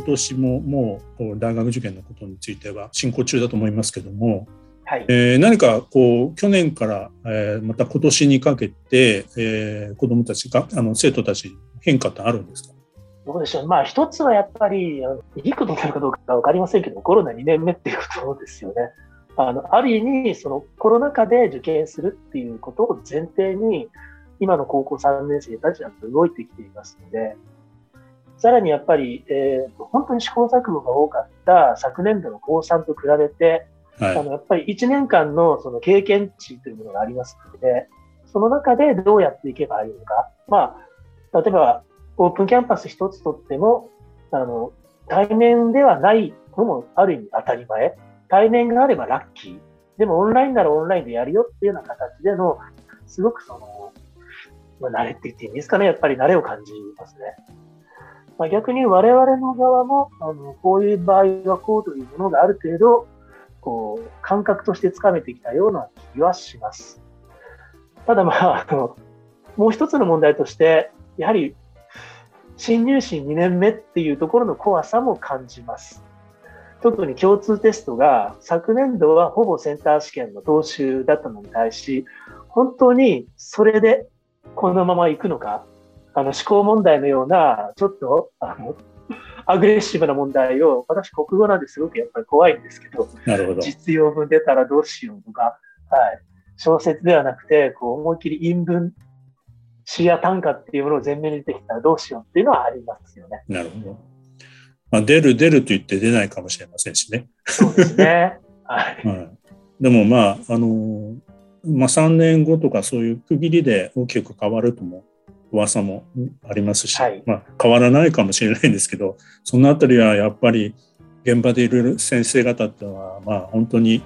今年ももう大学受験のことについては進行中だと思いますけども、はい。えー、何かこう去年から、えー、また今年にかけて、えー、子どもたちがあの生徒たち変化ってあるんですか？どうでしょう、まあ、一つはやっぱり、いいことになるかどうか分かりませんけど、コロナ2年目っていうことですよね。あのある意味、そのコロナ禍で受験するっていうことを前提に、今の高校3年生たちは動いてきていますので、さらにやっぱり、えー、本当に試行錯誤が多かった昨年度の高3と比べて、はい、あのやっぱり1年間のその経験値というものがありますので、その中でどうやっていけばいいのか。まあ、例えば、オープンキャンパス一つとっても、あの、対面ではないのもある意味当たり前。対面があればラッキー。でもオンラインならオンラインでやるよっていうような形での、すごくその、まあ、慣れって言っていいんですかね。やっぱり慣れを感じますね。まあ、逆に我々の側も、あのこういう場合はこうというものがある程度、こう、感覚としてつかめてきたような気はします。ただまあ、あの、もう一つの問題として、やはり、新入試2年目っていうところの怖さも感じます。特に共通テストが昨年度はほぼセンター試験の踏襲だったのに対し、本当にそれでこのまま行くのか、あの思考問題のような、ちょっと、あの、アグレッシブな問題を、私、国語なんですごくやっぱり怖いんですけど、なるほど実用文出たらどうしようとか、はい、小説ではなくて、こう思いっきり韻文、詩や短歌っていうものを前面に出てきたらどうしようっていうのはありますよね。なるほど。まあ、出る出ると言って出ないかもしれませんしね。そうですね。はい。はい、でもまあ、あの、まあ、3年後とかそういう区切りで大きく変わるとも噂もありますし、はい、まあ、変わらないかもしれないんですけどそのあたりはやっぱり現場でいる先生方っていうのは、まあ、本当に、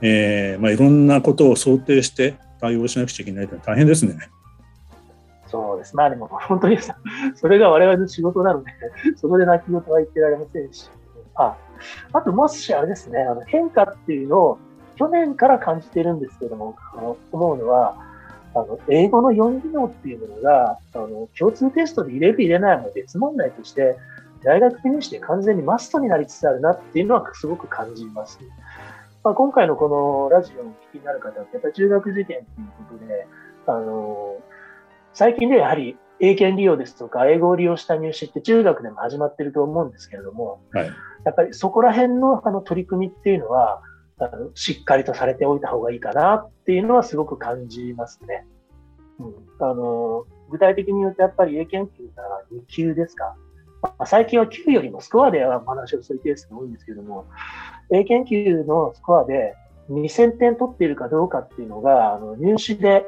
えーまあ、いろんなことを想定して対応しなくちゃいけないというのは大変ですね。そうです。まあでも本当にそれが我々の仕事なので、そこで泣き言は言ってられませんし。ああともしあれですね、あの変化っていうのを去年から感じているんですけども、あの思うのは、あの、英語の4技能っていうものが、あの、共通テストで入れる入れないも別問題として、大学入試で完全にマストになりつつあるなっていうのはすごく感じます。まあ、今回のこのラジオをお聞きになる方って、やっぱり中学受験ということで、あの、最近ではやはり英検利用ですとか、英語を利用した入試って中学でも始まってると思うんですけれども、はい、やっぱりそこら辺のあの取り組みっていうのは、しっかりとされておいた方がいいかなっていうのはすごく感じますね。うん、あの具体的に言うとやっぱり英検級が2級ですか。まあ、最近は級よりもスコアでお話をするケースが多いんですけども、英検級のスコアで2000点取っているかどうかっていうのが、あの入試で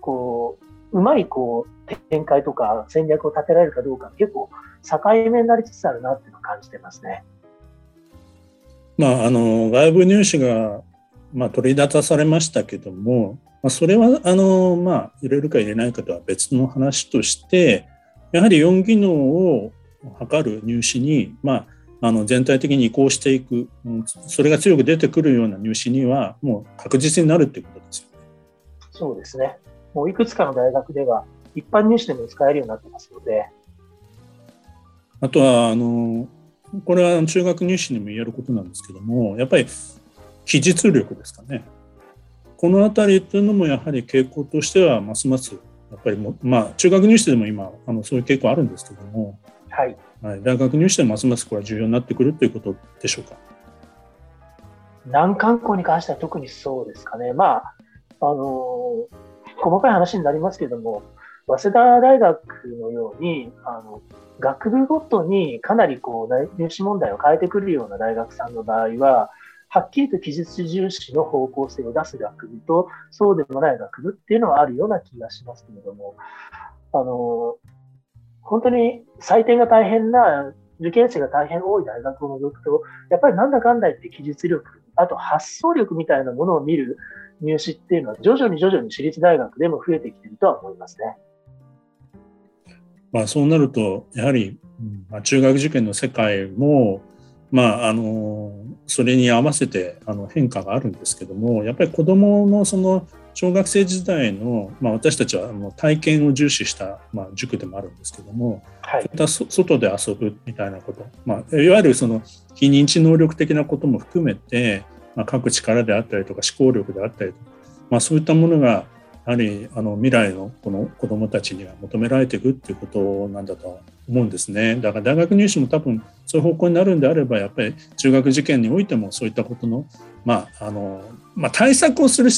こう、うまいこう展開とか戦略を立てられるかどうか、結構境目になりつつあるなっていうのを感じてますね。まあ、あの外部入試が、まあ、取り立たされましたけども、まあ、それはあの、まあ、入れるか入れないかとは別の話としてやはり4技能を測る入試に、まあ、あの全体的に移行していくそれが強く出てくるような入試にはもう確実になるっていうことですよね。そうですね。もういくつかの大学では一般入試でも使えるようになってますので。あとはあのこれは中学入試にも言えることなんですけどもやっぱり記述力ですかねこの辺りっていうのもやはり傾向としてはますますやっぱりもまあ中学入試でも今あのそういう傾向あるんですけども、はい、はい、大学入試でますますこれは重要になってくるということでしょうか？難関校に関しては特にそうですかね。まあ、あの細かい話になりますけれども、早稲田大学のように、あの学部ごとにかなりこう入試問題を変えてくるような大学さんの場合は、はっきりと記述重視の方向性を出す学部と、そうでもない学部っていうのはあるような気がしますけれども、あの、本当に採点が大変な受験生が大変多い大学を除くと、やっぱりなんだかんだ言って記述力、あと発想力みたいなものを見る入試っていうのは、徐々に徐々に私立大学でも増えてきているとは思いますね。まあ、そうなると、やはり、まあ、中学受験の世界も、まあ、あのそれに合わせてあの変化があるんですけどもやっぱり子どものその小学生時代の、まあ、私たちはもう体験を重視した、まあ、塾でもあるんですけども、はい、外で遊ぶみたいなこと、まあ、いわゆるその非認知能力的なことも含めて、まあ、書く力であったりとか思考力であったりとか、まあ、そういったものがやはりあの未来のこの子どもたちには求められていくっていうことなんだと思うんですね。だから大学入試も多分そういう方向になるんであればやっぱり中学受験においてもそういったことの,、まああのまあ、対策をする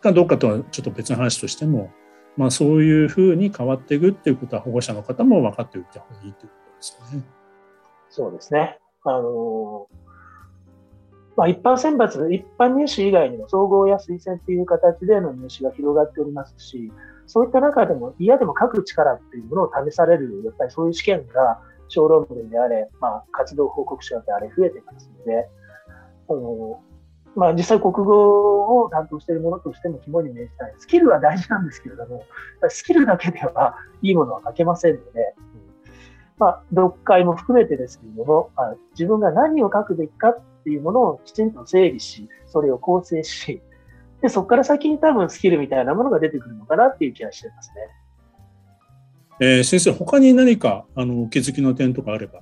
かどうかとはちょっと別の話としても、まあ、そういうふうに変わっていくっていうことは保護者の方も分かっておいた方がいいということですよね。そうですね。あのまあ、一般選抜、一般入試以外にも総合や推薦という形での入試が広がっておりますし、そういった中でも嫌でも書く力っていうものを試される、やっぱりそういう試験が小論文であれ、まあ、活動報告書であれ増えてますので、あのまあ、実際国語を担当しているものとしても肝に銘じたい。スキルは大事なんですけれども、スキルだけではいいものは書けませんので、まあ、読解も含めてですけれども、まあ、自分が何を書くべきかっていうものをきちんと整理し、それを構成し、で、そこから先に多分スキルみたいなものが出てくるのかなっていう気がしてますね。えー、先生、他に何かあのお気づきの点とかあれば。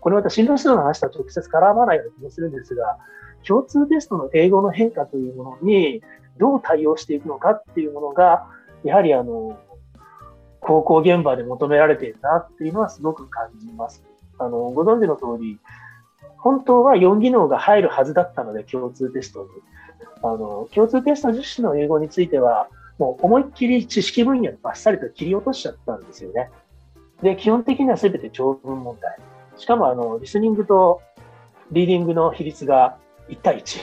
これまた進路指導の話とは直接絡まないような気もするんですが、共通テストの英語の変化というものにどう対応していくのかっていうものが、やはりあの、高校現場で求められているなっていうのはすごく感じます。あの、ご存知の通り、本当は4技能が入るはずだったので、共通テストに。あの、共通テスト実施の英語については、もう思いっきり知識分野でバッサリと切り落としちゃったんですよね。で、基本的には全て長文問題。しかも、あの、リスニングとリーディングの比率が1対1。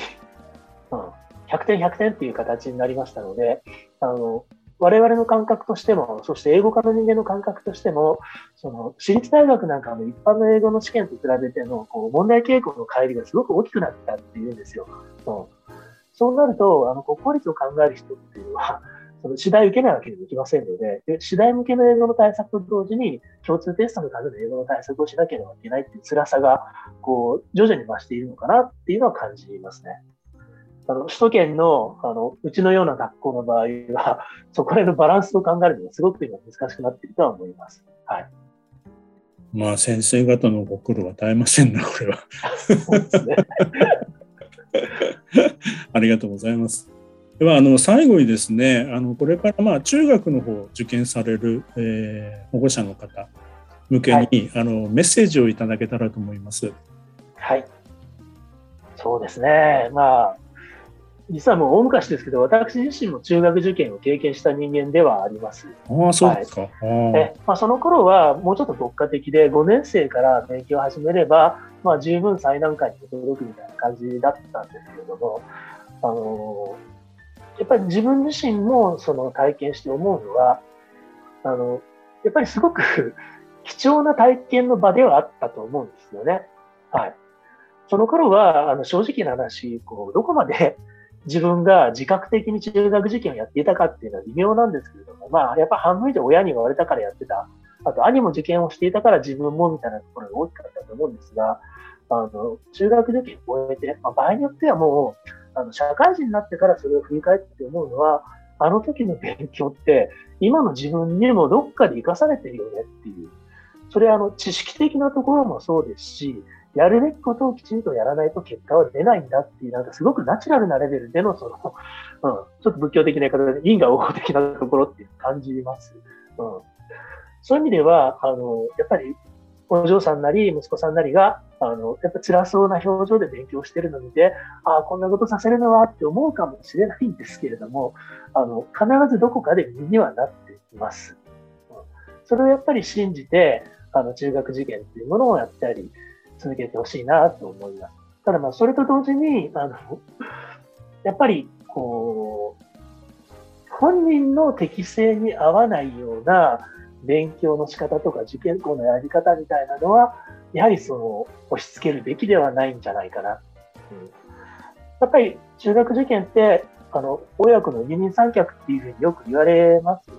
うん。100点100点っていう形になりましたので、あの、我々の感覚としても、そして英語科の人間の感覚としても、その私立大学なんかの一般の英語の試験と比べてのこう問題傾向の乖離がすごく大きくなったっていうんですよ。そう、そうなると、あの国公立を考える人っていうのは、その次第受けないわけにもいきませんので、で次第向けの英語の対策と同時に、共通テストの数で英語の対策をしなければいけないっていう辛さが、こう、徐々に増しているのかなっていうのは感じますね。あの、首都圏の、あの、うちのような学校の場合は、そこら辺のバランスを考えるのがすごく今難しくなっているとは思います。はい。まあ、先生方のご苦労は絶えませんな、これは。そうですね。ありがとうございます。ではあの最後にですねあのこれからまあ中学の方受験される、えー、保護者の方向けに、はい、あのメッセージをいただけたらと思います。はいそうですね、まあ、実はもう大昔ですけど、私自身も中学受験を経験した人間ではあります。ああ、そうですか。はい、えまあ、その頃はもうちょっと牧歌的で、5年生から勉強を始めれば、まあ、十分最難関に届くみたいな感じだったんですけれども、あのやっぱり自分自身もその体験して思うのは、あのやっぱりすごく 貴重な体験の場ではあったと思うんですよね。はい。その頃は、あの正直な話、こうどこまで自分が自覚的に中学受験をやっていたかっていうのは微妙なんですけれども、まあ、やっぱ半分以上親に言われたからやってた。あと、兄も受験をしていたから自分もみたいなところが大きかったと思うんですが、あの、中学受験を終えて、まあ、場合によってはもう、あの、社会人になってからそれを振り返って思うのは、あの時の勉強って、今の自分にもどっかで生かされてるよねっていう。それはあの、知識的なところもそうですし、やるべきことをきちんとやらないと結果は出ないんだっていう、なんかすごくナチュラルなレベルでの、その、うん、ちょっと仏教的な言い方で因果応報的なところって感じます。うん。そういう意味では、あの、やっぱり、お嬢さんなり、息子さんなりが、あの、やっぱ辛そうな表情で勉強してるのを見て、ああ、こんなことさせるのはって思うかもしれないんですけれども、あの、必ずどこかで身にはなっています。うん、それをやっぱり信じて、あの、中学受験っていうものをやったり、続けてほしいなと思います。ただまあ、それと同時に、あの、やっぱり、こう、本人の適性に合わないような勉強の仕方とか受験校のやり方みたいなのは、やはりその押し付けるべきではないんじゃないかな。うん、やっぱり中学受験って、あの、親子の二人三脚っていうふうによく言われます、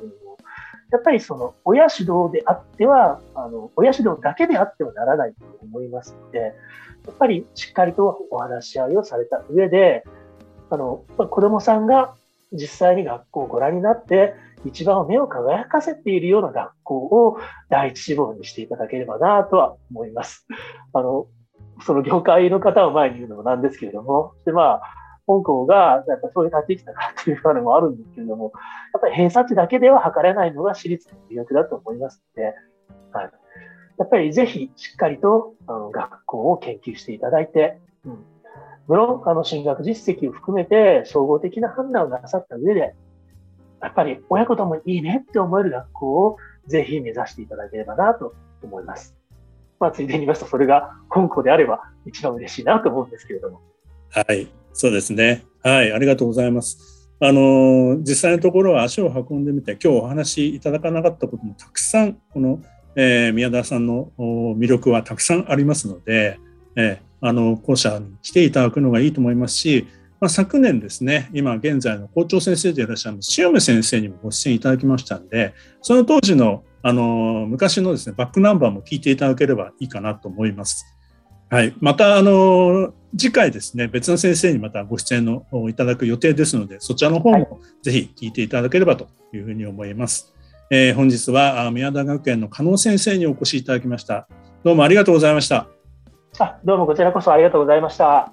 やっぱりその親指導であっては、あの、親指導だけであってはならないと思いますので、やっぱりしっかりとお話し合いをされた上で、あの、子供さんが実際に学校をご覧になって、一番目を輝かせているような学校を第一志望にしていただければなとは思います。あの、その業界の方を前に言うのもなんですけれども、で、まあ、本校がやっぱそういう立ち位置だからっていうのもあるんですけれども、やっぱり偏差値だけでは測れないのが私立の魅力だと思いますので、はい。やっぱりぜひしっかりとあの学校を研究していただいて、うん、無論、あの、進学実績を含めて、総合的な判断をなさった上で、やっぱり親子ともいいねって思える学校をぜひ目指していただければなと思います。まあ、ついでに言いますと、それが本校であれば一番嬉しいなと思うんですけれども。はい、そうですね。はい、ありがとうございます。あの、実際のところは足を運んでみて、今日お話しいただかなかったこともたくさん、この、えー、宮田さんの魅力はたくさんありますので、えー、あの校舎に来ていただくのがいいと思いますし、まあ、昨年ですね、今現在の校長先生でいらっしゃる塩見先生にもご出演いただきましたんで、その当時のあの昔のですねバックナンバーも聞いていただければいいかなと思います。はい、またあの次回ですね別の先生にまたご出演のいただく予定ですのでそちらの方もぜひ聞いていただければというふうに思います。えー、本日は宮田学園の加納先生にお越しいただきました。どうもありがとうございました。あどうもこちらこそありがとうございました。